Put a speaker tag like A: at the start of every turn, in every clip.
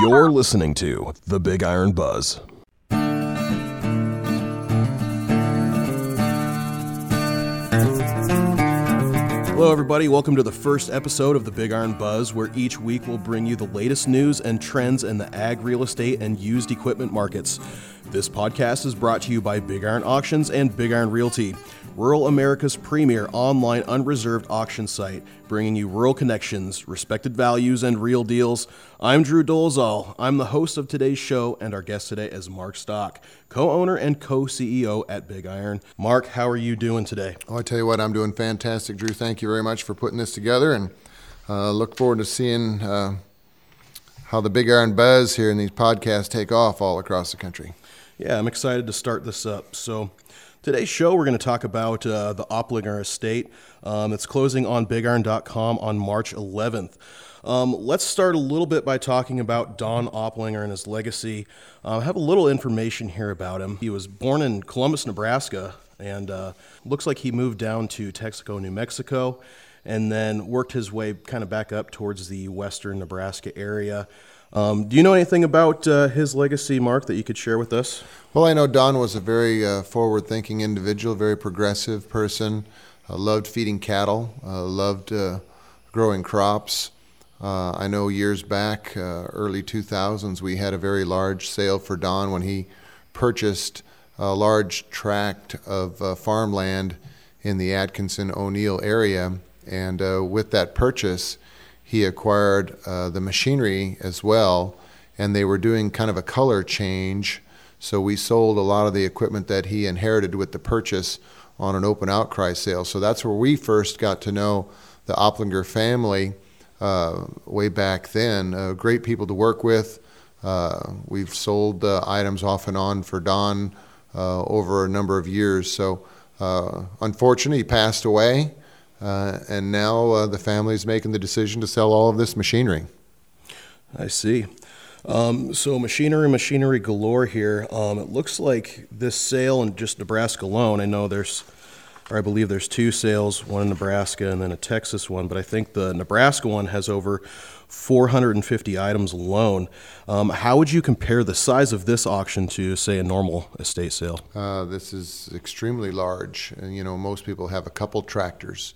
A: You're listening to The Big Iron Buzz. Hello, everybody. Welcome to the first episode of the Big Iron Buzz, where each week we'll bring you the latest news and trends in the ag, real estate, and used equipment markets. This podcast is brought to you by Big Iron Auctions and Big Iron Realty, rural America's premier online unreserved auction site, bringing you rural connections, respected values, and real deals. I'm Drew Dolezal. I'm the host of today's show, and our guest today is Mark Stock, co owner and co CEO at Big Iron. Mark, how are you doing today?
B: Oh, I tell you what, I'm doing fantastic, Drew. Thank you very much for putting this together, and uh, look forward to seeing uh, how the Big Iron buzz here in these podcasts take off all across the country.
A: Yeah, I'm excited to start this up. So, today's show, we're going to talk about uh, the Oplinger estate. Um, it's closing on bigiron.com on March 11th. Um, let's start a little bit by talking about Don Oplinger and his legacy. Uh, I have a little information here about him. He was born in Columbus, Nebraska, and uh, looks like he moved down to Texico, New Mexico, and then worked his way kind of back up towards the western Nebraska area. Um, do you know anything about uh, his legacy, Mark, that you could share with us?
B: Well, I know Don was a very uh, forward thinking individual, very progressive person, uh, loved feeding cattle, uh, loved uh, growing crops. Uh, I know years back, early 2000s, we had a very large sale for Don when he purchased a large tract of farmland in the Atkinson O'Neill area. And with that purchase, he acquired uh, the machinery as well, and they were doing kind of a color change. So we sold a lot of the equipment that he inherited with the purchase on an open outcry sale. So that's where we first got to know the Oplinger family uh, way back then. Uh, great people to work with. Uh, we've sold items off and on for Don uh, over a number of years. So uh, unfortunately, he passed away. Uh, and now uh, the family is making the decision to sell all of this machinery.
A: I see. Um, so machinery, machinery galore here. Um, it looks like this sale in just Nebraska alone. I know there's, or I believe there's two sales, one in Nebraska and then a Texas one. But I think the Nebraska one has over 450 items alone. Um, how would you compare the size of this auction to, say, a normal estate sale?
B: Uh, this is extremely large. And, you know, most people have a couple tractors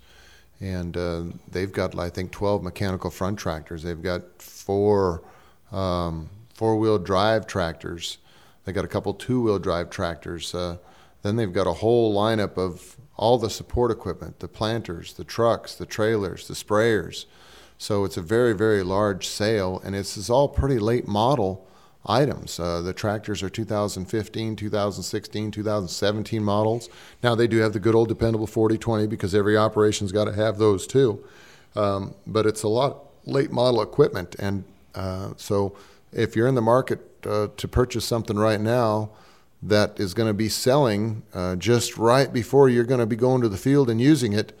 B: and uh, they've got I think 12 mechanical front tractors. They've got four um, four-wheel drive tractors. They got a couple two-wheel drive tractors. Uh, then they've got a whole lineup of all the support equipment: the planters, the trucks, the trailers, the sprayers. So it's a very very large sale, and this is all pretty late model items. Uh, the tractors are 2015, 2016, 2017 models. Now they do have the good old dependable 4020 because every operation's got to have those too. Um, but it's a lot late model equipment, and uh, so if you're in the market uh, to purchase something right now that is going to be selling uh, just right before you're going to be going to the field and using it,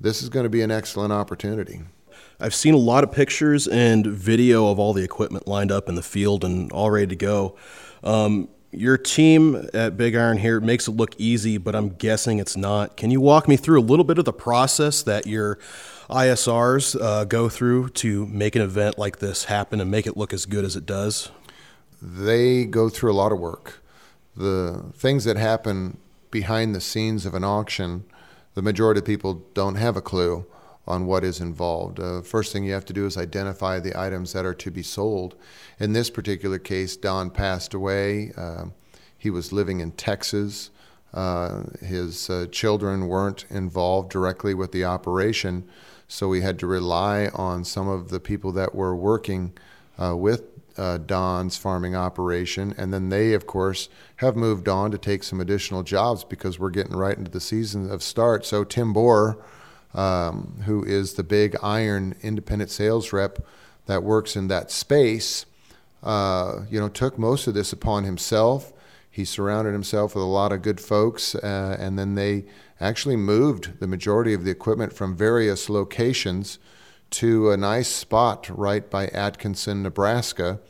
B: this is going to be an excellent opportunity.
A: I've seen a lot of pictures and video of all the equipment lined up in the field and all ready to go. Um, your team at Big Iron here makes it look easy, but I'm guessing it's not. Can you walk me through a little bit of the process that your ISRs uh, go through to make an event like this happen and make it look as good as it does?
B: They go through a lot of work. The things that happen behind the scenes of an auction, the majority of people don't have a clue on what is involved. Uh, first thing you have to do is identify the items that are to be sold. In this particular case, Don passed away. Uh, he was living in Texas. Uh, his uh, children weren't involved directly with the operation, so we had to rely on some of the people that were working uh, with uh, Don's farming operation. And then they, of course, have moved on to take some additional jobs because we're getting right into the season of start. So Tim Bohr, um, who is the big iron independent sales rep that works in that space, uh, you know, took most of this upon himself. He surrounded himself with a lot of good folks, uh, and then they actually moved the majority of the equipment from various locations to a nice spot right by Atkinson, Nebraska,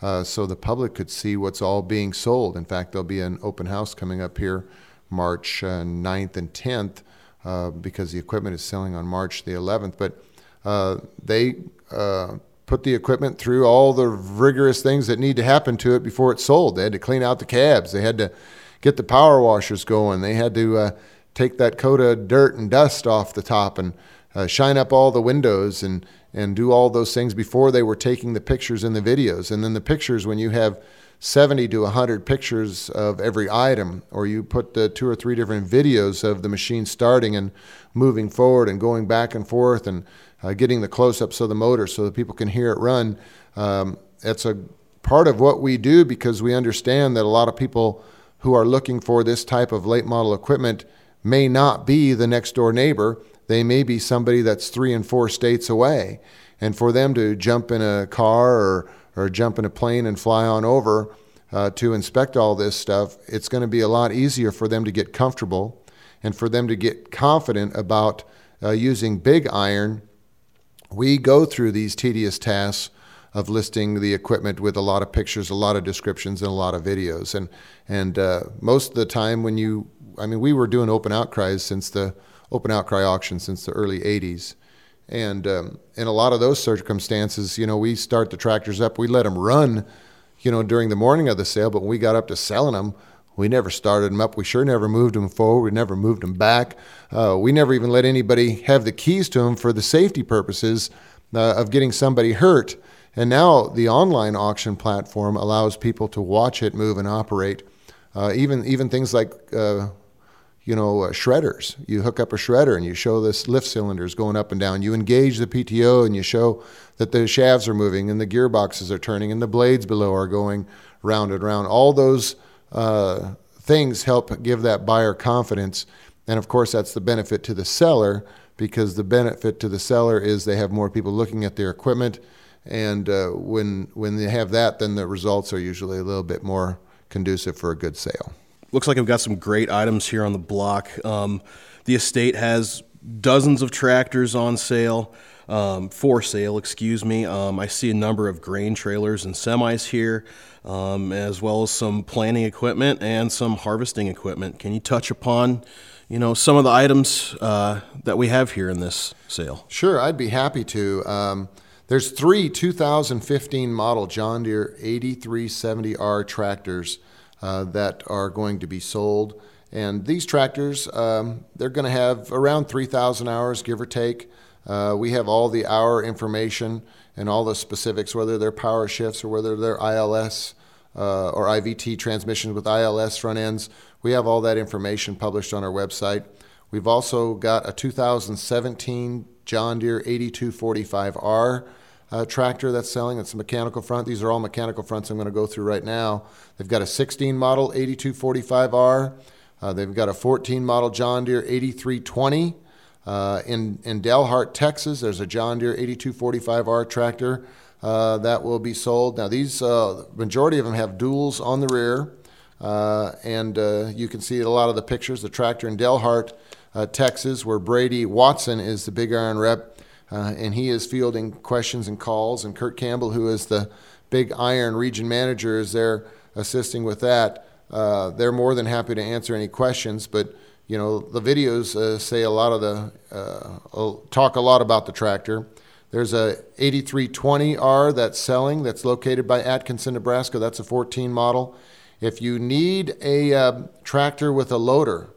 B: uh, so the public could see what's all being sold. In fact, there'll be an open house coming up here March uh, 9th and 10th uh, because the equipment is selling on March the 11th. But uh, they uh, put the equipment through all the rigorous things that need to happen to it before it's sold. They had to clean out the cabs. They had to get the power washers going. They had to uh, take that coat of dirt and dust off the top and uh, shine up all the windows and and do all those things before they were taking the pictures and the videos. And then the pictures, when you have 70 to 100 pictures of every item, or you put the two or three different videos of the machine starting and moving forward and going back and forth and uh, getting the close ups of the motor so that people can hear it run. Um, it's a part of what we do because we understand that a lot of people who are looking for this type of late model equipment may not be the next door neighbor. They may be somebody that's three and four states away. And for them to jump in a car or, or jump in a plane and fly on over uh, to inspect all this stuff, it's going to be a lot easier for them to get comfortable and for them to get confident about uh, using big iron we go through these tedious tasks of listing the equipment with a lot of pictures, a lot of descriptions, and a lot of videos. And and uh, most of the time, when you, I mean, we were doing open outcries since the open outcry auction since the early '80s, and um, in a lot of those circumstances, you know, we start the tractors up, we let them run, you know, during the morning of the sale, but when we got up to selling them, we never started them up. We sure never moved them forward. We never moved them back. Uh, we never even let anybody have the keys to them for the safety purposes uh, of getting somebody hurt. And now the online auction platform allows people to watch it move and operate. Uh, even even things like uh, you know uh, shredders. You hook up a shredder and you show this lift cylinders going up and down. You engage the PTO and you show that the shafts are moving and the gearboxes are turning and the blades below are going round and round. All those uh, things help give that buyer confidence. And of course, that's the benefit to the seller because the benefit to the seller is they have more people looking at their equipment. And uh, when, when they have that, then the results are usually a little bit more conducive for a good sale.
A: Looks like I've got some great items here on the block. Um, the estate has dozens of tractors on sale um, for sale, excuse me. Um, I see a number of grain trailers and semis here, um, as well as some planting equipment and some harvesting equipment. Can you touch upon, you know, some of the items uh, that we have here in this sale?
B: Sure, I'd be happy to. Um, there's three 2015 model John Deere 8370R tractors uh, that are going to be sold. And these tractors, um, they're going to have around 3,000 hours, give or take. Uh, we have all the hour information and all the specifics, whether they're power shifts or whether they're ILS uh, or IVT transmissions with ILS front ends. We have all that information published on our website. We've also got a 2017 John Deere 8245R uh, tractor that's selling. It's a mechanical front. These are all mechanical fronts I'm going to go through right now. They've got a 16 model 8245R. Uh, they've got a 14 model John Deere 8320. Uh, in, in Dalhart, Texas, there's a John Deere 8245R tractor uh, that will be sold. Now, these uh, majority of them have duals on the rear, uh, and you can see a lot of the pictures. The tractor in Dalhart, Texas, where Brady Watson is the big iron rep, and he is fielding questions and calls. And Kurt Campbell, who is the big iron region manager, is there assisting with that. they're more than happy to answer any questions, but you know, the videos uh, say a lot of the, uh, talk a lot about the tractor. There's a 8320R that's selling that's located by Atkinson, Nebraska. That's a 14 model. If you need a uh, tractor with a loader,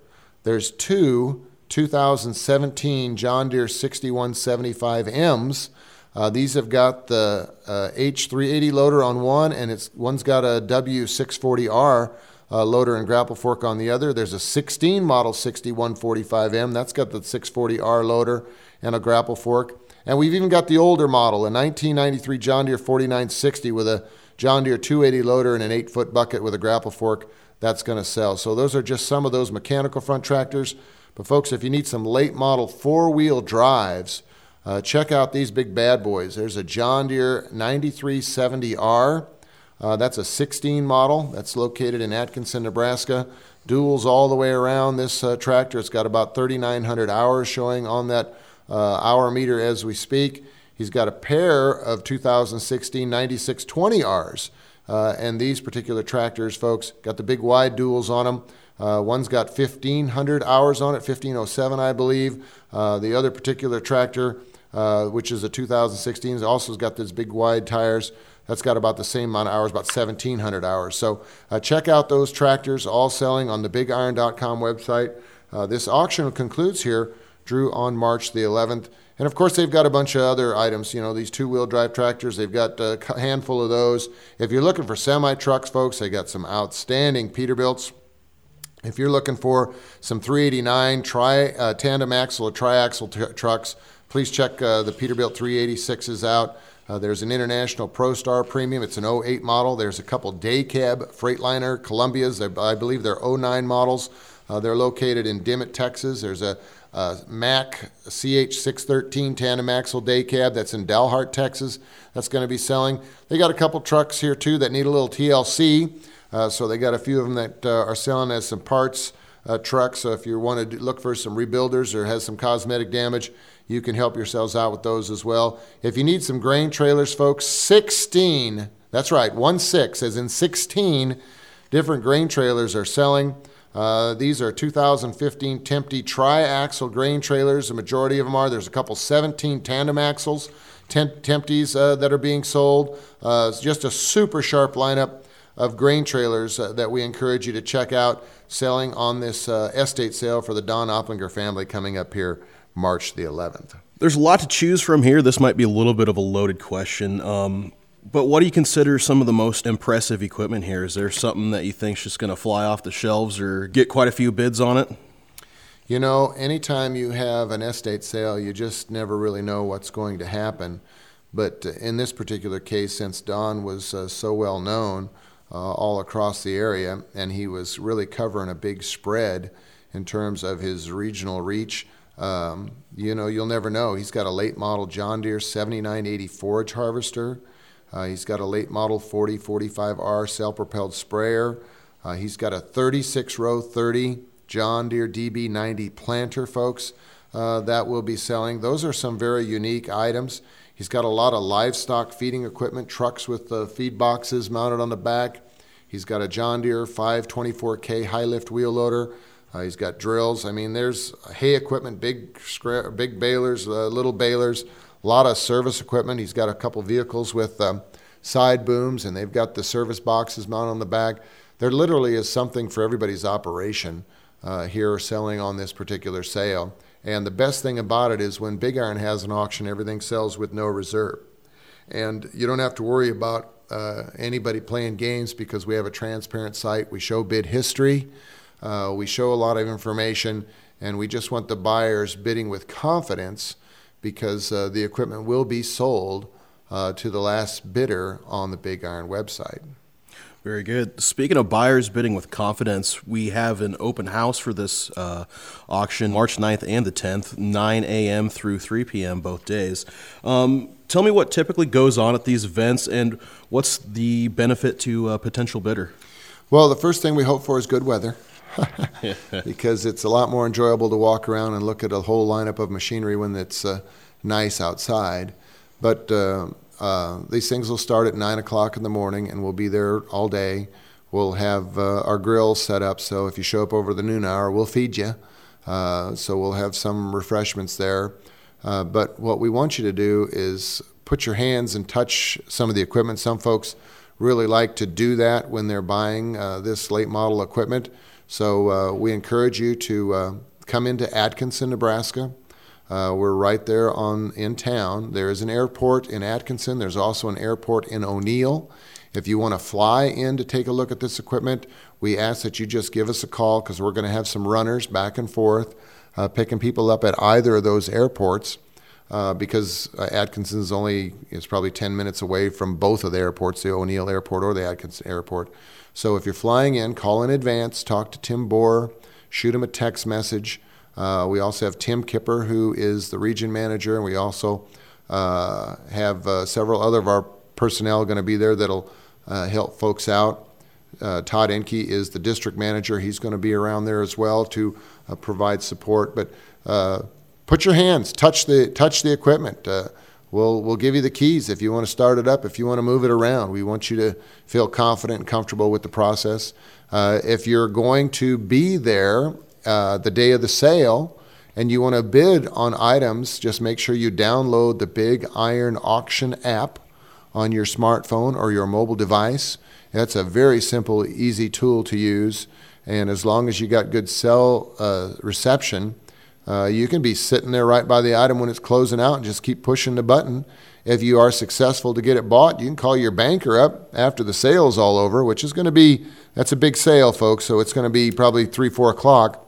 B: there's two 2017 John Deere 6175Ms. Uh, these have got the H380 uh, loader on one, and it's one's got a W640R uh, loader and grapple fork on the other. There's a 16 model 6145M. That's got the 640R loader and a grapple fork. And we've even got the older model, a 1993 John Deere 4960 with a John Deere 280 loader and an 8 foot bucket with a grapple fork. That's going to sell. So those are just some of those mechanical front tractors. But folks, if you need some late model four wheel drives, uh, check out these big bad boys. There's a John Deere 9370R. Uh, that's a 16 model that's located in Atkinson, Nebraska. Duals all the way around this uh, tractor. It's got about 3,900 hours showing on that uh, hour meter as we speak. He's got a pair of 2016 9620Rs. Uh, and these particular tractors, folks, got the big wide duals on them. Uh, one's got 1,500 hours on it, 1507, I believe. Uh, the other particular tractor uh, which is a 2016. It also has got these big wide tires. That's got about the same amount of hours, about 1,700 hours. So uh, check out those tractors, all selling on the BigIron.com website. Uh, this auction concludes here, Drew, on March the 11th. And of course, they've got a bunch of other items. You know, these two wheel drive tractors, they've got a handful of those. If you're looking for semi trucks, folks, they got some outstanding Peterbilts. If you're looking for some 389 tri, uh, tandem axle or triaxle t- trucks, please check uh, the Peterbilt 386s out. Uh, there's an International ProStar Premium. It's an 08 model. There's a couple day cab Freightliner Columbias. I believe they're 09 models. Uh, they're located in Dimmitt, Texas. There's a, a Mack CH613 tandem axle day cab that's in Dalhart, Texas. That's going to be selling. They got a couple trucks here too that need a little TLC. Uh, so they got a few of them that uh, are selling as some parts uh, trucks. So if you want to look for some rebuilders or has some cosmetic damage, you can help yourselves out with those as well. If you need some grain trailers, folks, 16, that's right, 1 6, as in 16 different grain trailers are selling. Uh, these are 2015 Timpte tri-axle grain trailers. The majority of them are. There's a couple 17 tandem axles, Timptes uh, that are being sold. Uh, it's just a super sharp lineup of grain trailers uh, that we encourage you to check out selling on this uh, estate sale for the Don Oplinger family coming up here March the 11th.
A: There's a lot to choose from here. This might be a little bit of a loaded question. Um, but what do you consider some of the most impressive equipment here? Is there something that you think is just going to fly off the shelves or get quite a few bids on it?
B: You know, anytime you have an estate sale, you just never really know what's going to happen. But in this particular case, since Don was uh, so well known uh, all across the area, and he was really covering a big spread in terms of his regional reach, um, you know, you'll never know. He's got a late model John Deere 7980 forage harvester. Uh, he's got a late model 4045R self propelled sprayer. Uh, he's got a 36 row 30 John Deere DB90 planter, folks, uh, that will be selling. Those are some very unique items. He's got a lot of livestock feeding equipment, trucks with the feed boxes mounted on the back. He's got a John Deere 524K high lift wheel loader. Uh, he's got drills. I mean, there's hay equipment, big big balers, uh, little balers, a lot of service equipment. He's got a couple vehicles with um, side booms, and they've got the service boxes mounted on the back. There literally is something for everybody's operation uh, here selling on this particular sale. And the best thing about it is when Big Iron has an auction, everything sells with no reserve. And you don't have to worry about uh, anybody playing games because we have a transparent site. We show bid history. Uh, we show a lot of information, and we just want the buyers bidding with confidence because uh, the equipment will be sold uh, to the last bidder on the Big Iron website.
A: Very good. Speaking of buyers bidding with confidence, we have an open house for this uh, auction March 9th and the 10th, 9 a.m. through 3 p.m. both days. Um, tell me what typically goes on at these events and what's the benefit to a potential bidder?
B: Well, the first thing we hope for is good weather. because it's a lot more enjoyable to walk around and look at a whole lineup of machinery when it's uh, nice outside. But uh, uh, these things will start at 9 o'clock in the morning and we'll be there all day. We'll have uh, our grill set up, so if you show up over the noon hour, we'll feed you. Uh, so we'll have some refreshments there. Uh, but what we want you to do is put your hands and touch some of the equipment. Some folks really like to do that when they're buying this late model equipment. So uh, we encourage you to uh, come into Atkinson, Nebraska. Uh, we're right there on in town. There is an airport in Atkinson. There's also an airport in O'Neill. If you want to fly in to take a look at this equipment, we ask that you just give us a call because we're going to have some runners back and forth uh, picking people up at either of those airports. Uh, because uh, Atkinson is only is probably 10 minutes away from both of the airports, the O'Neill Airport or the Atkinson Airport. So if you're flying in, call in advance, talk to Tim Bohr, shoot him a text message. Uh, we also have Tim Kipper, who is the region manager, and we also uh, have uh, several other of our personnel going to be there that'll uh, help folks out. Uh, Todd Enke is the district manager. He's going to be around there as well to uh, provide support. But put your hands, touch the touch the equipment. We'll, we'll give you the keys if you want to start it up, if you want to move it around. We want you to feel confident and comfortable with the process. If you're going to be there uh, the day of the sale and you want to bid on items, just make sure you download the Big Iron Auction app on your smartphone or your mobile device. That's a very simple, easy tool to use. And as long as you got good cell uh, reception, uh, you can be sitting there right by the item when it's closing out and just keep pushing the button. If you are successful to get it bought, you can call your banker up after the sale's all over, which is going to be that's a big sale, folks. So it's going to be probably three, four o'clock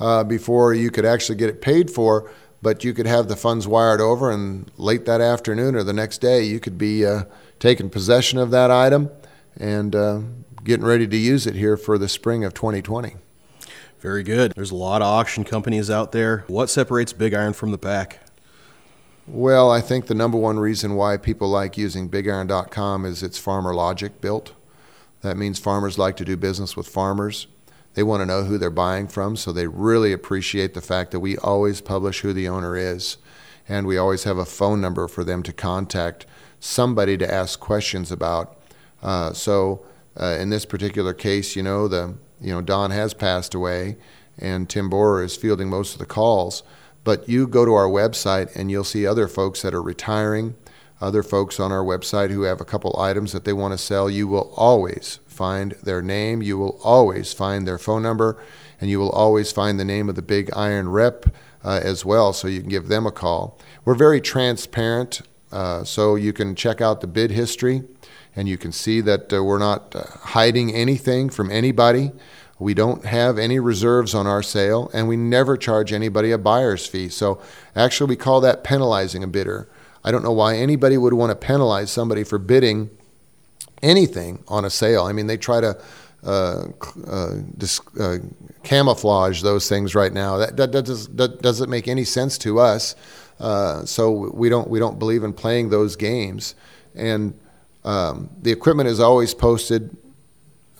B: uh, before you could actually get it paid for. But you could have the funds wired over, and late that afternoon or the next day, you could be uh, taking possession of that item and uh, getting ready to use it here for the spring of 2020.
A: Very good. There's a lot of auction companies out there. What separates Big Iron from the pack?
B: Well, I think the number one reason why people like using BigIron.com is it's farmer logic built. That means farmers like to do business with farmers. They want to know who they're buying from, so they really appreciate the fact that we always publish who the owner is, and we always have a phone number for them to contact somebody to ask questions about. Uh, so, uh, in this particular case, you know the you know Don has passed away, and Tim Borer is fielding most of the calls. But you go to our website and you'll see other folks that are retiring, other folks on our website who have a couple items that they want to sell. You will always find their name, you will always find their phone number, and you will always find the name of the big iron rep uh, as well, so you can give them a call. We're very transparent, uh, so you can check out the bid history and you can see that uh, we're not uh, hiding anything from anybody. We don't have any reserves on our sale, and we never charge anybody a buyer's fee. So actually, we call that penalizing a bidder. I don't know why anybody would want to penalize somebody for bidding anything on a sale. I mean, they try to uh, uh, dis- uh, camouflage those things right now. That, that, that, does, that doesn't make any sense to us. Uh, so we don't we don't believe in playing those games. And um, the equipment is always posted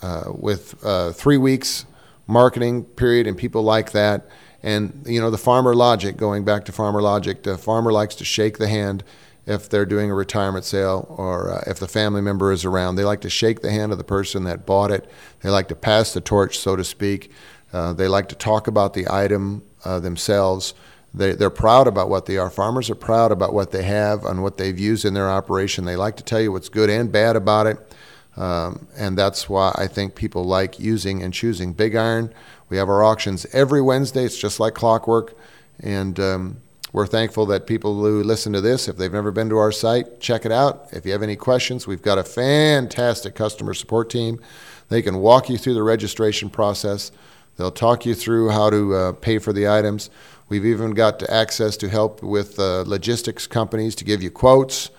B: uh, with uh, three weeks marketing period, and people like that. And you know the farmer logic. Going back to farmer logic, the farmer likes to shake the hand if they're doing a retirement sale or uh, if the family member is around. They like to shake the hand of the person that bought it. They like to pass the torch, so to speak. Uh, they like to talk about the item uh, themselves. They, they're proud about what they are. Farmers are proud about what they have and what they've used in their operation. They like to tell you what's good and bad about it. Um, and that's why I think people like using and choosing Big Iron. We have our auctions every Wednesday. It's just like clockwork. And um, we're thankful that people who listen to this, if they've never been to our site, check it out. If you have any questions, we've got a fantastic customer support team. They can walk you through the registration process. They'll talk you through how to uh, pay for the items. We've even got access to help with uh, logistics companies to give you quotes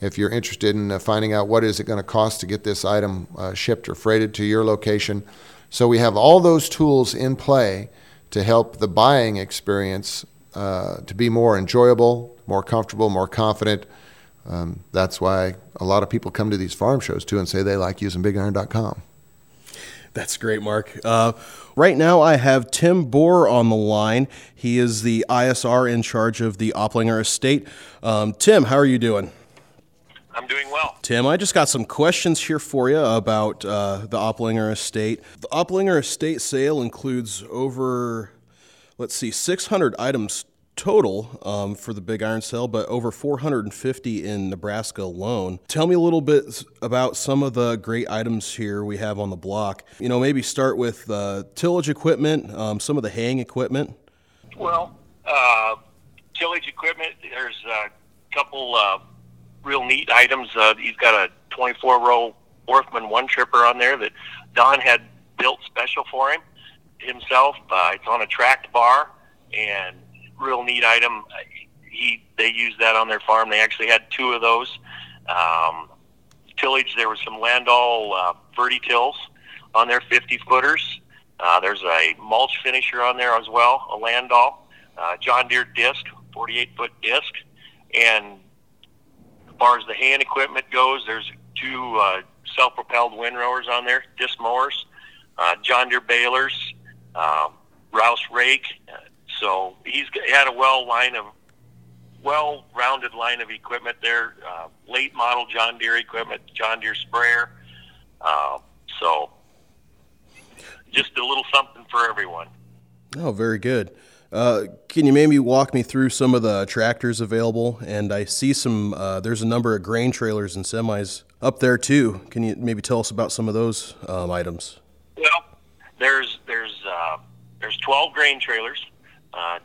B: if you're interested in uh, finding out what is it going to cost to get this item uh, shipped or freighted to your location. So we have all those tools in play to help the buying experience uh, to be more enjoyable, more comfortable, more confident. Um, that's why a lot of people come to these farm shows too and say they like using BigIron.com.
A: That's great, Mark. Uh, right now, I have Tim Borer on the line. He is the ISR in charge of the Oplinger estate. Um, Tim, how are you doing?
C: I'm doing well.
A: Tim, I just got some questions here for you about uh, the Oplinger estate. The Oplinger estate sale includes over, let's see, 600 items total um, for the Big Iron sale, but over 450 in Nebraska alone. Tell me a little bit about some of the great items here we have on the block. You know, maybe start with uh, tillage equipment, um, some of the haying equipment.
C: Well, uh, tillage equipment, there's a couple uh, real neat items. Uh, he's got a 24 row Orthman one tripper on there that Don had built special for him himself. Uh, it's on a tracked bar and real neat item. He they used that on their farm. They actually had two of those. Um, tillage, there was some Landoll uh, Vertitills on their 50 footers. Uh, there's a mulch finisher on there as well, a Landoll, uh, John Deere disc, 48 foot disc, and as far as the hand equipment goes, there's two uh, self-propelled windrowers on there, disc mowers, uh, John Deere balers, um, Rowse rake. Uh, so he's had a well line of well-rounded line of equipment there. Uh, late model John Deere equipment, John Deere sprayer. Uh, so just a little something for everyone.
A: Oh, very good. Uh, can you maybe walk me through some of the tractors available? And I see some, uh, there's a number of grain trailers and semis up there too. Can you maybe tell us about some of those um, items?
C: Well, there's 12 grain trailers. Uh,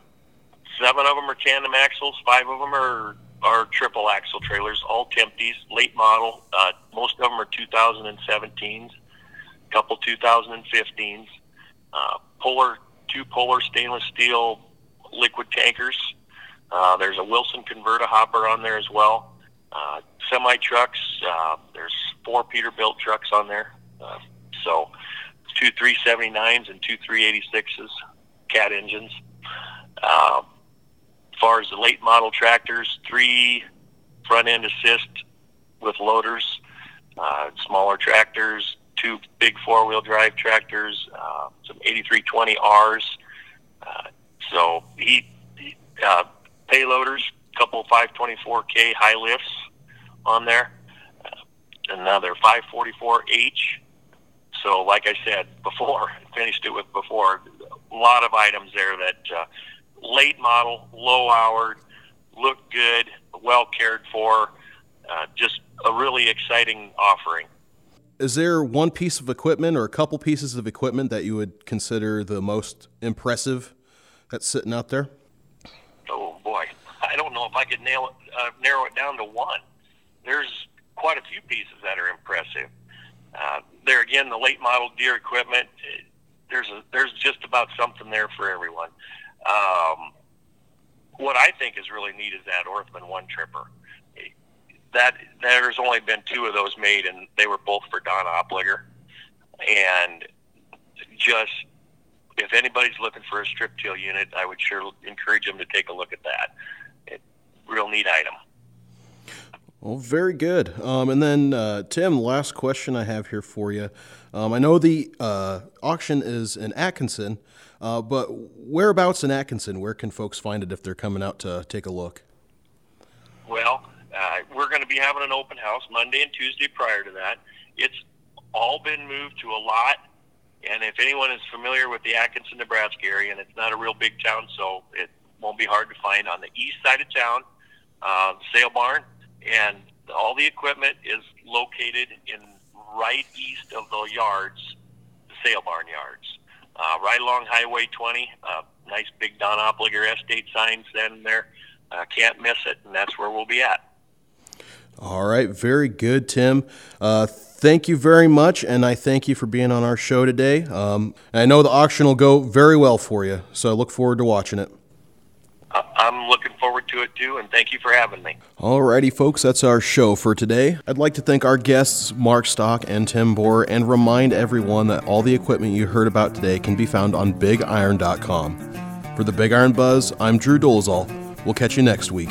C: seven of them are tandem axles. Five of them are are triple axle trailers, all Timptes, late model. Uh, most of them are 2017s, a couple 2015s. Uh, Polar two Polar stainless steel liquid tankers. Uh, there's a Wilson converter hopper on there as well. Uh, semi trucks. Uh, there's four Peterbilt trucks on there. Uh, so two 379s and two 386s, cat engines. Uh, as far as the late model tractors, three front end assist with loaders, uh, smaller tractors, two big four wheel drive tractors, uh, some 8320Rs. Uh, so he, uh, payloaders, a couple 524K high lifts on there, uh, another 544H. So, like I said before, finished it with before, lot of items there that uh, late model, low hour, look good, well cared for, uh, just a really exciting offering.
A: Is there one piece of equipment or a couple pieces of equipment that you would consider the most impressive that's sitting out there?
C: Oh boy, I don't know if I could nail it, uh, narrow it down to one. There's quite a few pieces that are impressive. Uh, there again, the late model Deere equipment. There's a, there's just about something there for everyone. Um, what I think is really neat is that Orthman one tripper. That there's only been two of those made, and they were both for Don Oplinger. And just if anybody's looking for a strip till unit, I would sure encourage them to take a look at that. It, real neat item.
A: Well, very good. Um, and then, uh, Tim, last question I have here for you. Um, I know the uh, auction is in Atkinson, uh, but whereabouts in Atkinson? Where can folks find it if they're coming out to take a look?
C: Well, uh, we're going to be having an open house Monday and Tuesday prior to that. It's all been moved to a lot. And if anyone is familiar with the Atkinson, Nebraska area, and it's not a real big town, so it won't be hard to find on the east side of town, uh, sale barn, and all the equipment is located in right east of the yards, the sale barn yards, uh, right along Highway 20. Uh, nice big Don Oplinger Estate signs then there. Uh, can't miss it, and that's where we'll be at.
A: All right, very good, Tim. Uh, thank you very much, and I thank you for being on our show today. Um, I know the auction will go very well for you, so I look forward to watching it.
C: I'm looking it too, and thank you for having me.
A: Alrighty, folks, that's our show for today. I'd like to thank our guests, Mark Stock and Tim Bohr, and remind everyone that all the equipment you heard about today can be found on BigIron.com. For the Big Iron Buzz, I'm Drew Dolezal. We'll catch you next week.